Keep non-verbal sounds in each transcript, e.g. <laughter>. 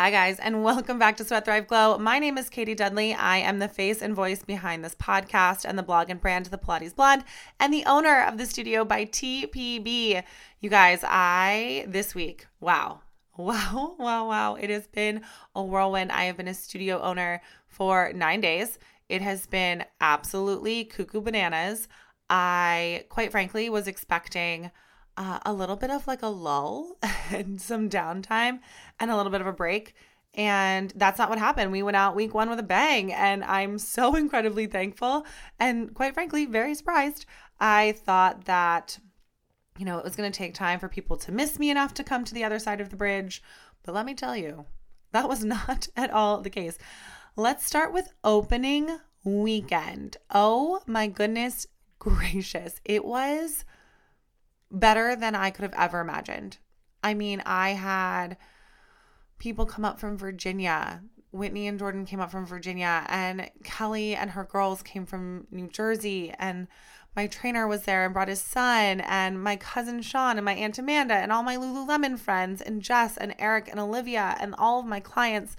Hi, guys, and welcome back to Sweat Thrive Glow. My name is Katie Dudley. I am the face and voice behind this podcast and the blog and brand, The Pilates Blonde, and the owner of the studio by TPB. You guys, I, this week, wow, <laughs> wow, wow, wow, it has been a whirlwind. I have been a studio owner for nine days. It has been absolutely cuckoo bananas. I, quite frankly, was expecting uh, a little bit of like a lull <laughs> and some downtime and a little bit of a break. And that's not what happened. We went out week one with a bang, and I'm <laughs> so incredibly thankful and quite frankly, very surprised. I thought that, you know, it was going to take time for people to miss me enough to come to the other side of the bridge. But let me tell you, that was <laughs> not at all the case. Let's start with opening weekend. Oh my goodness gracious. It was better than I could have ever imagined. I mean, I had people come up from Virginia. Whitney and Jordan came up from Virginia, and Kelly and her girls came from New Jersey. And my trainer was there and brought his son, and my cousin Sean, and my Aunt Amanda, and all my Lululemon friends, and Jess, and Eric, and Olivia, and all of my clients.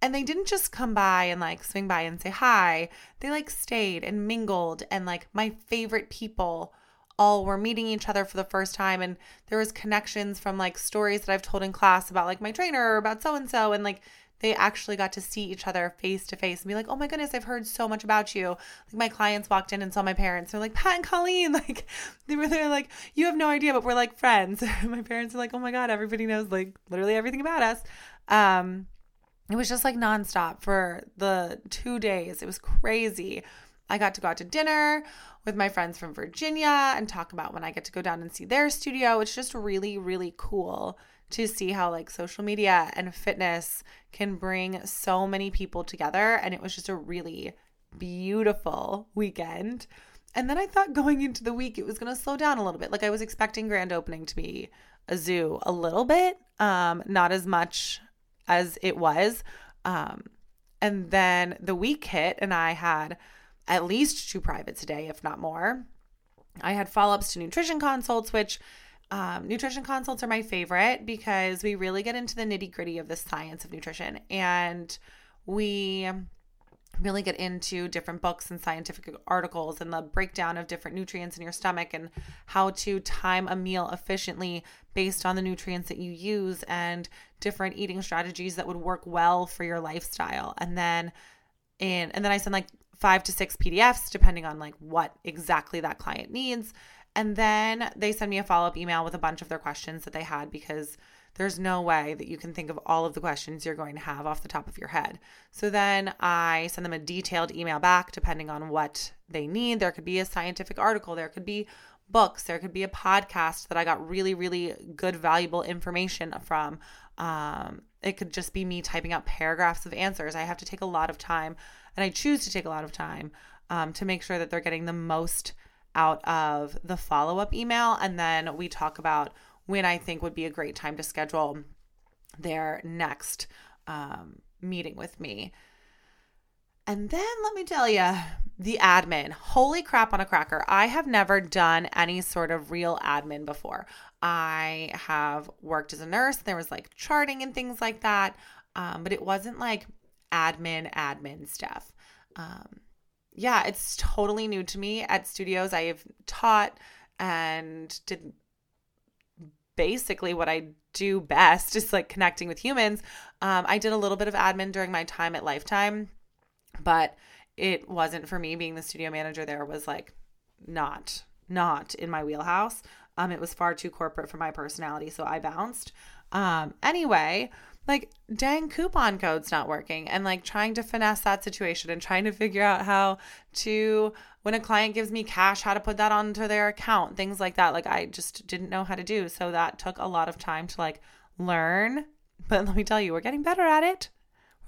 And they didn't just come by and like swing by and say hi. They like stayed and mingled, and like my favorite people all were meeting each other for the first time and there was connections from like stories that I've told in class about like my trainer or about so and so and like they actually got to see each other face to face and be like, "Oh my goodness, I've heard so much about you." Like my clients walked in and saw my parents. They're like, "Pat and Colleen," <laughs> like they were there like, "You have no idea, but we're like friends." <laughs> my parents are like, "Oh my god, everybody knows like literally everything about us." Um, it was just like nonstop for the two days. It was crazy. I got to go out to dinner with my friends from Virginia and talk about when I get to go down and see their studio. It's just really, really cool to see how like social media and fitness can bring so many people together. And it was just a really beautiful weekend. And then I thought going into the week it was going to slow down a little bit. Like I was expecting grand opening to be a zoo a little bit, um, not as much as it was. Um, and then the week hit, and I had at least two privates a day, if not more. I had follow ups to nutrition consults, which um, nutrition consults are my favorite because we really get into the nitty gritty of the science of nutrition and we really get into different books and scientific articles and the breakdown of different nutrients in your stomach and how to time a meal efficiently based on the nutrients that you use and different eating strategies that would work well for your lifestyle. And then in and then I send like five to six PDFs, depending on like what exactly that client needs. And then they send me a follow up email with a bunch of their questions that they had because there's no way that you can think of all of the questions you're going to have off the top of your head. So then I send them a detailed email back depending on what they need. There could be a scientific article, there could be books, there could be a podcast that I got really, really good, valuable information from. Um, it could just be me typing out paragraphs of answers. I have to take a lot of time and I choose to take a lot of time um, to make sure that they're getting the most out of the follow up email. And then we talk about when I think would be a great time to schedule their next um, meeting with me. And then let me tell you, the admin. Holy crap on a cracker. I have never done any sort of real admin before. I have worked as a nurse, there was like charting and things like that. Um, but it wasn't like admin, admin stuff. Um, yeah, it's totally new to me at studios. I have taught and did basically what I do best, <laughs> is like connecting with humans. Um, I did a little bit of admin during my time at Lifetime, but it wasn't for me. Being the studio manager there was like not not in my wheelhouse. Um, it was far too corporate for my personality, so I bounced. Um, anyway, like dang coupon code's not working and like trying to finesse that situation and trying to figure out how to when a client gives me cash how to put that onto their account things like that like i just didn't know how to do so that took a lot of time to like learn but let me tell you we're getting better at it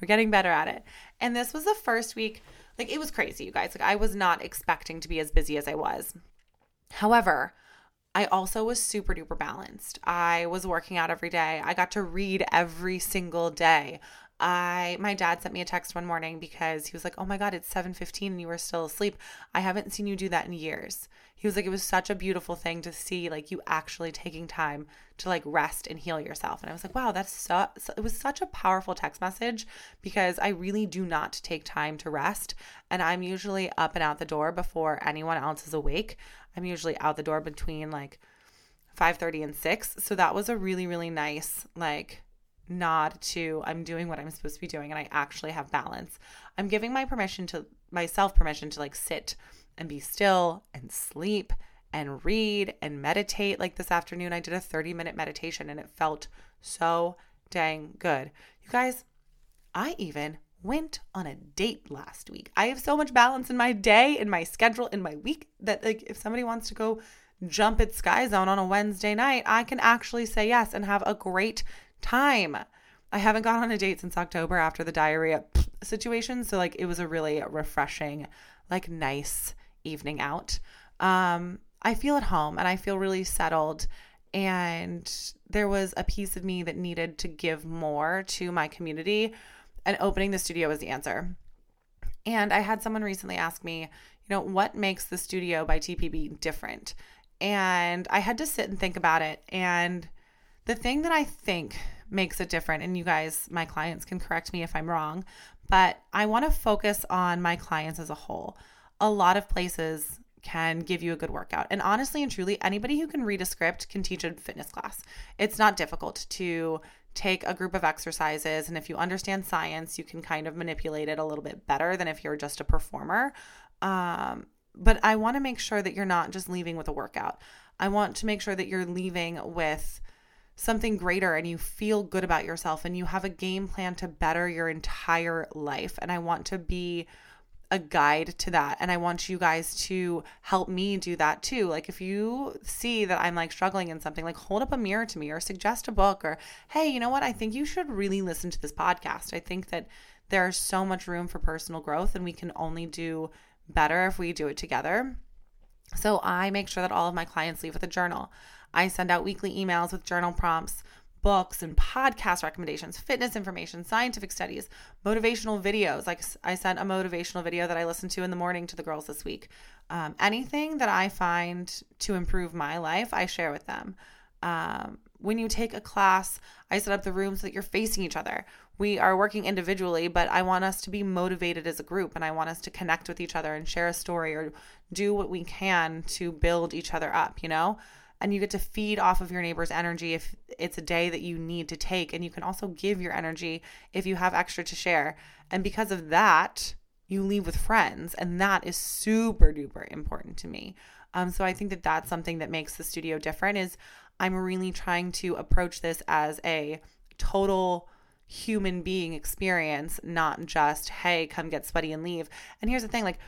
we're getting better at it and this was the first week like it was crazy you guys like i was not expecting to be as busy as i was however I also was super duper balanced. I was working out every day. I got to read every single day. I my dad sent me a text one morning because he was like, "Oh my god, it's 7:15 and you were still asleep. I haven't seen you do that in years." He was like, "It was such a beautiful thing to see like you actually taking time to like rest and heal yourself." And I was like, "Wow, that's so it was such a powerful text message because I really do not take time to rest and I'm usually up and out the door before anyone else is awake. I'm usually out the door between like 5:30 and 6. So that was a really really nice like nod to I'm doing what I'm supposed to be doing and I actually have balance. I'm giving my permission to myself permission to like sit and be still and sleep and read and meditate. Like this afternoon, I did a 30 minute meditation and it felt so dang good. You guys, I even went on a date last week. I have so much balance in my day, in my schedule, in my week that like if somebody wants to go jump at Sky Zone on a Wednesday night, I can actually say yes and have a great time. I haven't gone on a date since October after the diarrhea situation. So, like, it was a really refreshing, like, nice evening out. Um, I feel at home and I feel really settled. And there was a piece of me that needed to give more to my community, and opening the studio was the answer. And I had someone recently ask me, you know, what makes the studio by TPB different? And I had to sit and think about it. And the thing that I think makes it different, and you guys, my clients can correct me if I'm wrong, but I want to focus on my clients as a whole. A lot of places can give you a good workout. And honestly and truly, anybody who can read a script can teach a fitness class. It's not difficult to take a group of exercises. And if you understand science, you can kind of manipulate it a little bit better than if you're just a performer. Um, but I want to make sure that you're not just leaving with a workout. I want to make sure that you're leaving with something greater and you feel good about yourself and you have a game plan to better your entire life. And I want to be a guide to that. And I want you guys to help me do that too. Like, if you see that I'm like struggling in something, like hold up a mirror to me or suggest a book or, hey, you know what? I think you should really listen to this podcast. I think that there's so much room for personal growth and we can only do better if we do it together. So I make sure that all of my clients leave with a journal. I send out weekly emails with journal prompts, books and podcast recommendations, fitness information, scientific studies, motivational videos. Like I sent a motivational video that I listened to in the morning to the girls this week. Um, anything that I find to improve my life, I share with them. Um, when you take a class, I set up the room so that you're facing each other. We are working individually, but I want us to be motivated as a group and I want us to connect with each other and share a story or do what we can to build each other up, you know? And you get to feed off of your neighbor's energy if it's a day that you need to take and you can also give your energy if you have extra to share. And because of that you leave with friends and that is super duper important to me. Um, so i think that that's something that makes the studio different is i'm really trying to approach this as a total human being experience not just hey come get sweaty and leave. And here's the thing like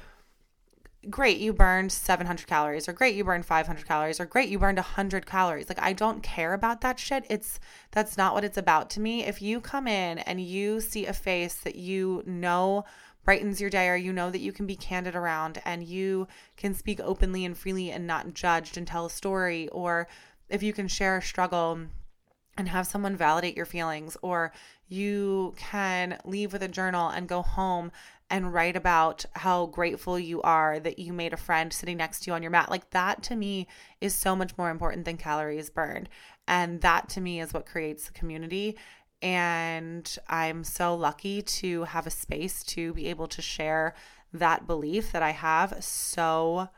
great, you burned 700 calories, or great, you burned 500 calories, or great, you burned 100 calories. Like, I don't care about that shit. It's that's not what it's about to me. If you come in and you see a face that you know brightens your day, or you know that you can be candid around and you can speak openly and freely and not judged and tell a story, or if you can share a struggle and have someone validate your feelings, or you can leave with a journal and go home and write about how grateful you are that you made a friend sitting next to you on your mat. Like that to me is so much more important than calories burned. And that to me is what creates the community. And I'm so lucky to have a space to be able to share that belief that I have so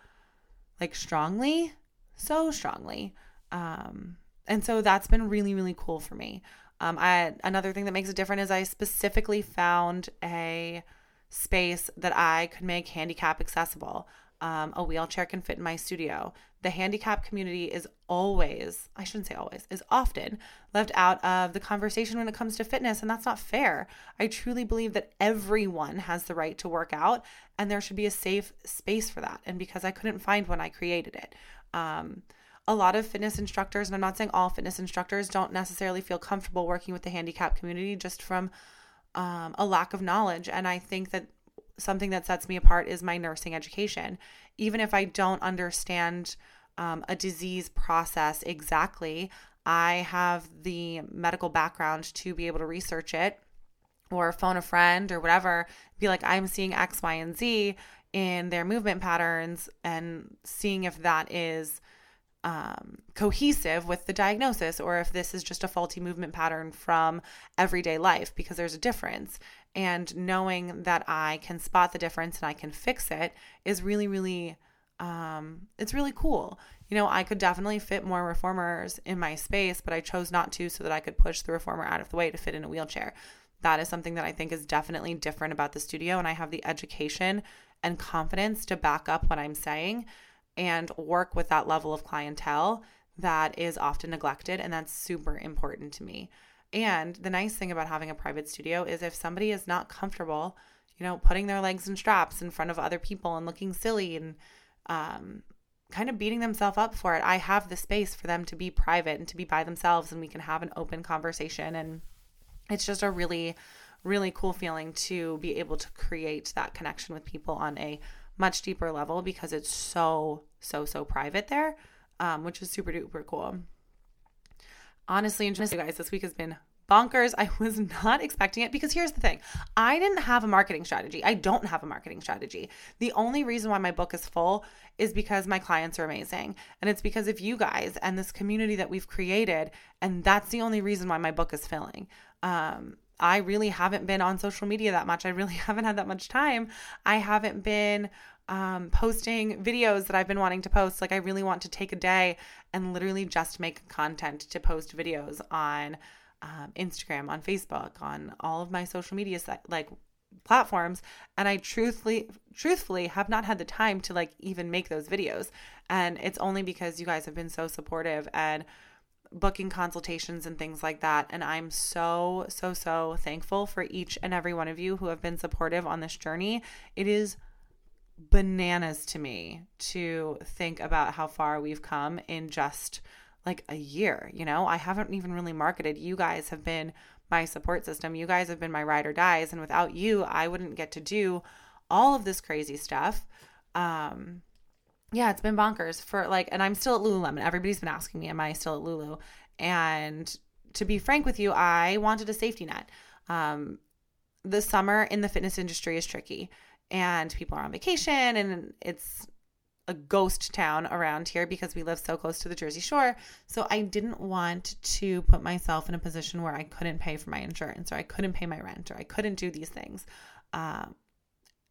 like strongly, so strongly. Um, and so that's been really, really cool for me. Um, I another thing that makes it different is I specifically found a space that I could make handicap accessible. Um, a wheelchair can fit in my studio. The handicap community is always, I shouldn't say always, is often left out of the conversation when it comes to fitness, and that's not fair. I truly believe that everyone has the right to work out, and there should be a safe space for that. And because I couldn't find one, I created it. Um, a lot of fitness instructors, and I'm not saying all fitness instructors, don't necessarily feel comfortable working with the handicap community just from um, a lack of knowledge. And I think that something that sets me apart is my nursing education. Even if I don't understand um, a disease process exactly, I have the medical background to be able to research it or phone a friend or whatever, be like, I'm seeing X, Y, and Z in their movement patterns and seeing if that is um, cohesive with the diagnosis or if this is just a faulty movement pattern from everyday life because there's a difference. And knowing that I can spot the difference and I can fix it is really, really, um, it's really cool. You know, I could definitely fit more reformers in my space, but I chose not to so that I could push the reformer out of the way to fit in a wheelchair. That is something that I think is definitely different about the studio. And I have the education and confidence to back up what I'm saying and work with that level of clientele that is often neglected. And that's super important to me. And the nice thing about having a private studio is if somebody is not comfortable, you know, putting their legs in straps in front of other people and looking silly and um, kind of beating themselves up for it, I have the space for them to be private and to be by themselves and we can have an open conversation. And it's just a really, really cool feeling to be able to create that connection with people on a much deeper level because it's so, so, so private there, um, which is super duper cool. Honestly, and you guys, this week has been bonkers. I <laughs> was not expecting it because here's the thing I didn't have a marketing strategy. I don't have a marketing strategy. The only reason why my book is full is because my clients are amazing. And it's because of you guys and this community that we've created. And that's the only reason why my book is filling. Um, I really haven't been on social media that much. I really <laughs> haven't had that much time. I haven't been um, posting videos that I've been wanting to post. Like, I really want to take a day and literally just make content to post videos on um, Instagram, on Facebook, on all of my social media like platforms. And I truthfully, truthfully have not had the time to like even make those videos. And it's only because you guys have been so supportive and booking consultations and things like that. And I'm so, so, so thankful for each and every one of you who have been supportive on this journey. It is bananas to me to think about how far we've come in just like a year. You know, I haven't even really marketed. You guys have been my support system. You guys have been my ride or dies. And without you, I wouldn't get to do all of this crazy stuff. Um, yeah, it's been bonkers for like, and I'm still at Lululemon. Everybody's been asking me, am I still at Lulu? And to be frank with you, I wanted a safety net. Um, the summer in the fitness industry is tricky, and people are on vacation, and it's a ghost town around here because we live so close to the Jersey Shore. So I didn't want to put myself in a position where I couldn't pay for my insurance, or I couldn't pay my rent, or I couldn't do these things. Um,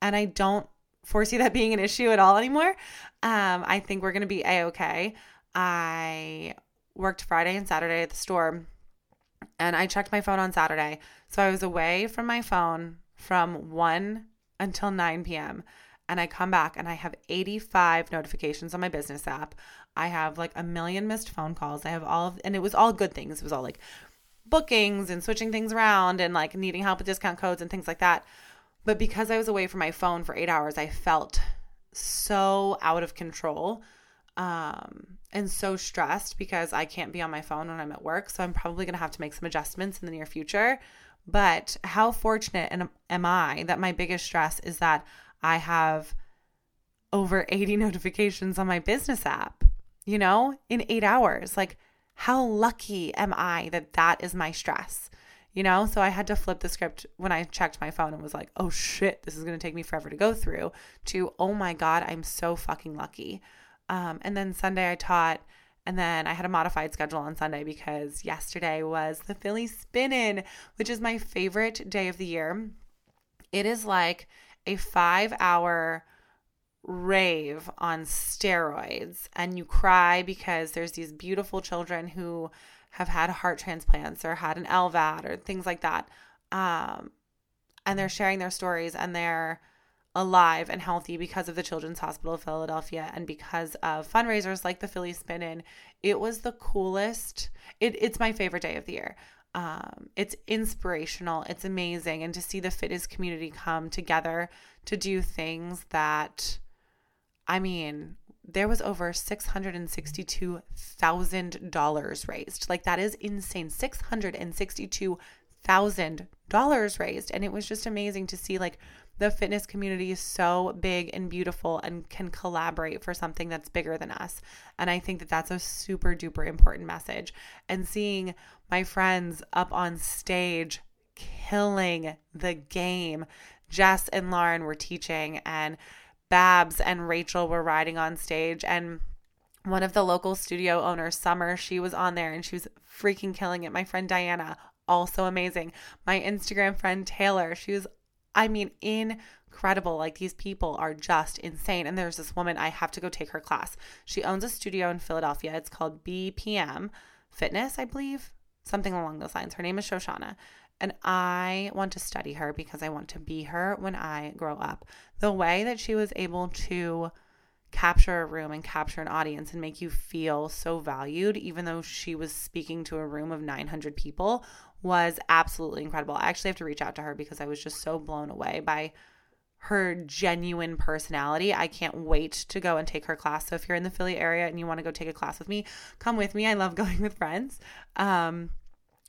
and I don't foresee that being an issue at all anymore. Um, I think we're going to be a okay. I worked Friday and Saturday at the store, and I checked my phone on Saturday. So I was away from my phone from 1 until 9 p.m. And I come back and I have 85 notifications on my business app. I have like a million missed phone calls. I have all of, and it was all good things. It was all like bookings and switching things around and like needing help with discount codes and things like that. But because I was away from my phone for eight hours, I felt so out of control um, and so stressed because I can't be on my phone when I'm at work. So I'm probably going to have to make some adjustments in the near future. But how fortunate am I that my biggest stress is that I have over 80 <laughs> notifications on my business app, you know, in eight hours? Like, how lucky am I that that is my stress? You know? So I had to flip the script when I checked my phone and was like, oh shit, this is going to take me forever to go through, to, oh my God, I'm so fucking lucky. Um, and then Sunday I taught. And then I had a modified schedule on Sunday because yesterday was the Philly Spin-In, which is my favorite day of the year. It is like a five hour rave on steroids, and you cry because there's these beautiful children who have had heart transplants or had an LVAD or things like that. Um, and they're sharing their stories and they're alive and healthy because of the Children's Hospital of Philadelphia and because of fundraisers like the Philly Spin In. It was the coolest. It, it's my favorite day of the year. Um, it's inspirational. It's amazing. And to see the fitness community come together to do things that, I mean, there was over $662,000 raised. Like that is insane. $662,000 raised. And it was just amazing to see like the fitness community is so big and beautiful and can collaborate for something that's bigger than us. And I think that that's a super duper important message. And seeing my friends up on stage killing the game. Jess and Lauren were teaching, and Babs and Rachel were riding on stage. And one of the local studio owners, Summer, she was on there and she was freaking killing it. My friend Diana, also amazing. My Instagram friend Taylor, she was, I mean, incredible. Like these people are just insane. And there's this woman, I have to go take her class. She owns a studio in Philadelphia. It's called BPM Fitness, I believe, something along those lines. Her name is Shoshana. And I want to study her because I want to be her when I grow up. The way that she was able to capture a room and capture an audience and make you feel so valued, even though she was speaking to a room of 900 people, was absolutely incredible. I actually have to reach out to her because I was just so blown away by her genuine personality. I can't wait to go and take her class. So if you're in the Philly area and you want to go take a class with me, come with me. I love <laughs> going with friends. Um,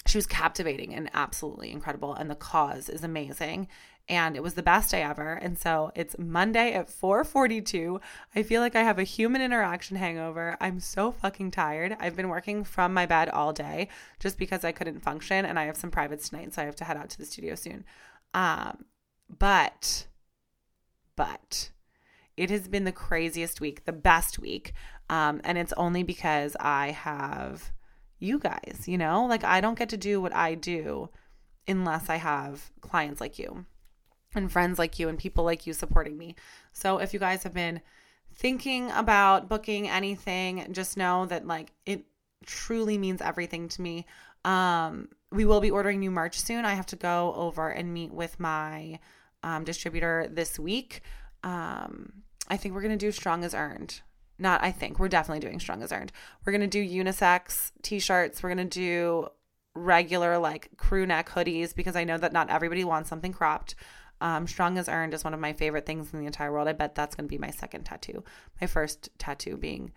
she was captivating and absolutely incredible, and the cause is amazing and it was the best day ever. And so it's Monday at 4:42. I feel like I have a human interaction hangover. I'm so fucking tired. I've been working from my bed all day just because I couldn't function and I have some privates tonight, so I have to head out to the studio soon. Um, but but it has been the craziest week, the best week. Um, and it's only because I have you guys, you know? Like I don't get to do what I do unless I have clients like you and friends like you and people like you supporting me. So if you guys have been thinking about booking anything, just know that like it truly means everything to me. Um, we will be ordering new merch soon. I have to go over and meet with my um, distributor this week. Um, I think we're gonna do strong as earned. Not I think we're definitely doing strong as earned. We're gonna do unisex t-shirts. We're gonna do regular like crew neck hoodies because I know that not everybody wants something cropped. Um, Strong as Earned is one of my favorite things in the entire world. I bet that's to be my second tattoo. My first tattoo being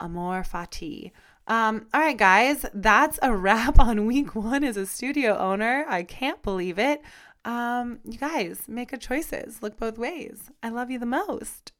Amor Fati. Um, all right, guys, that's a wrap <laughs> on week one as a studio owner. I can't believe it. Um, you guys make good choices. Look both ways. I love you the most.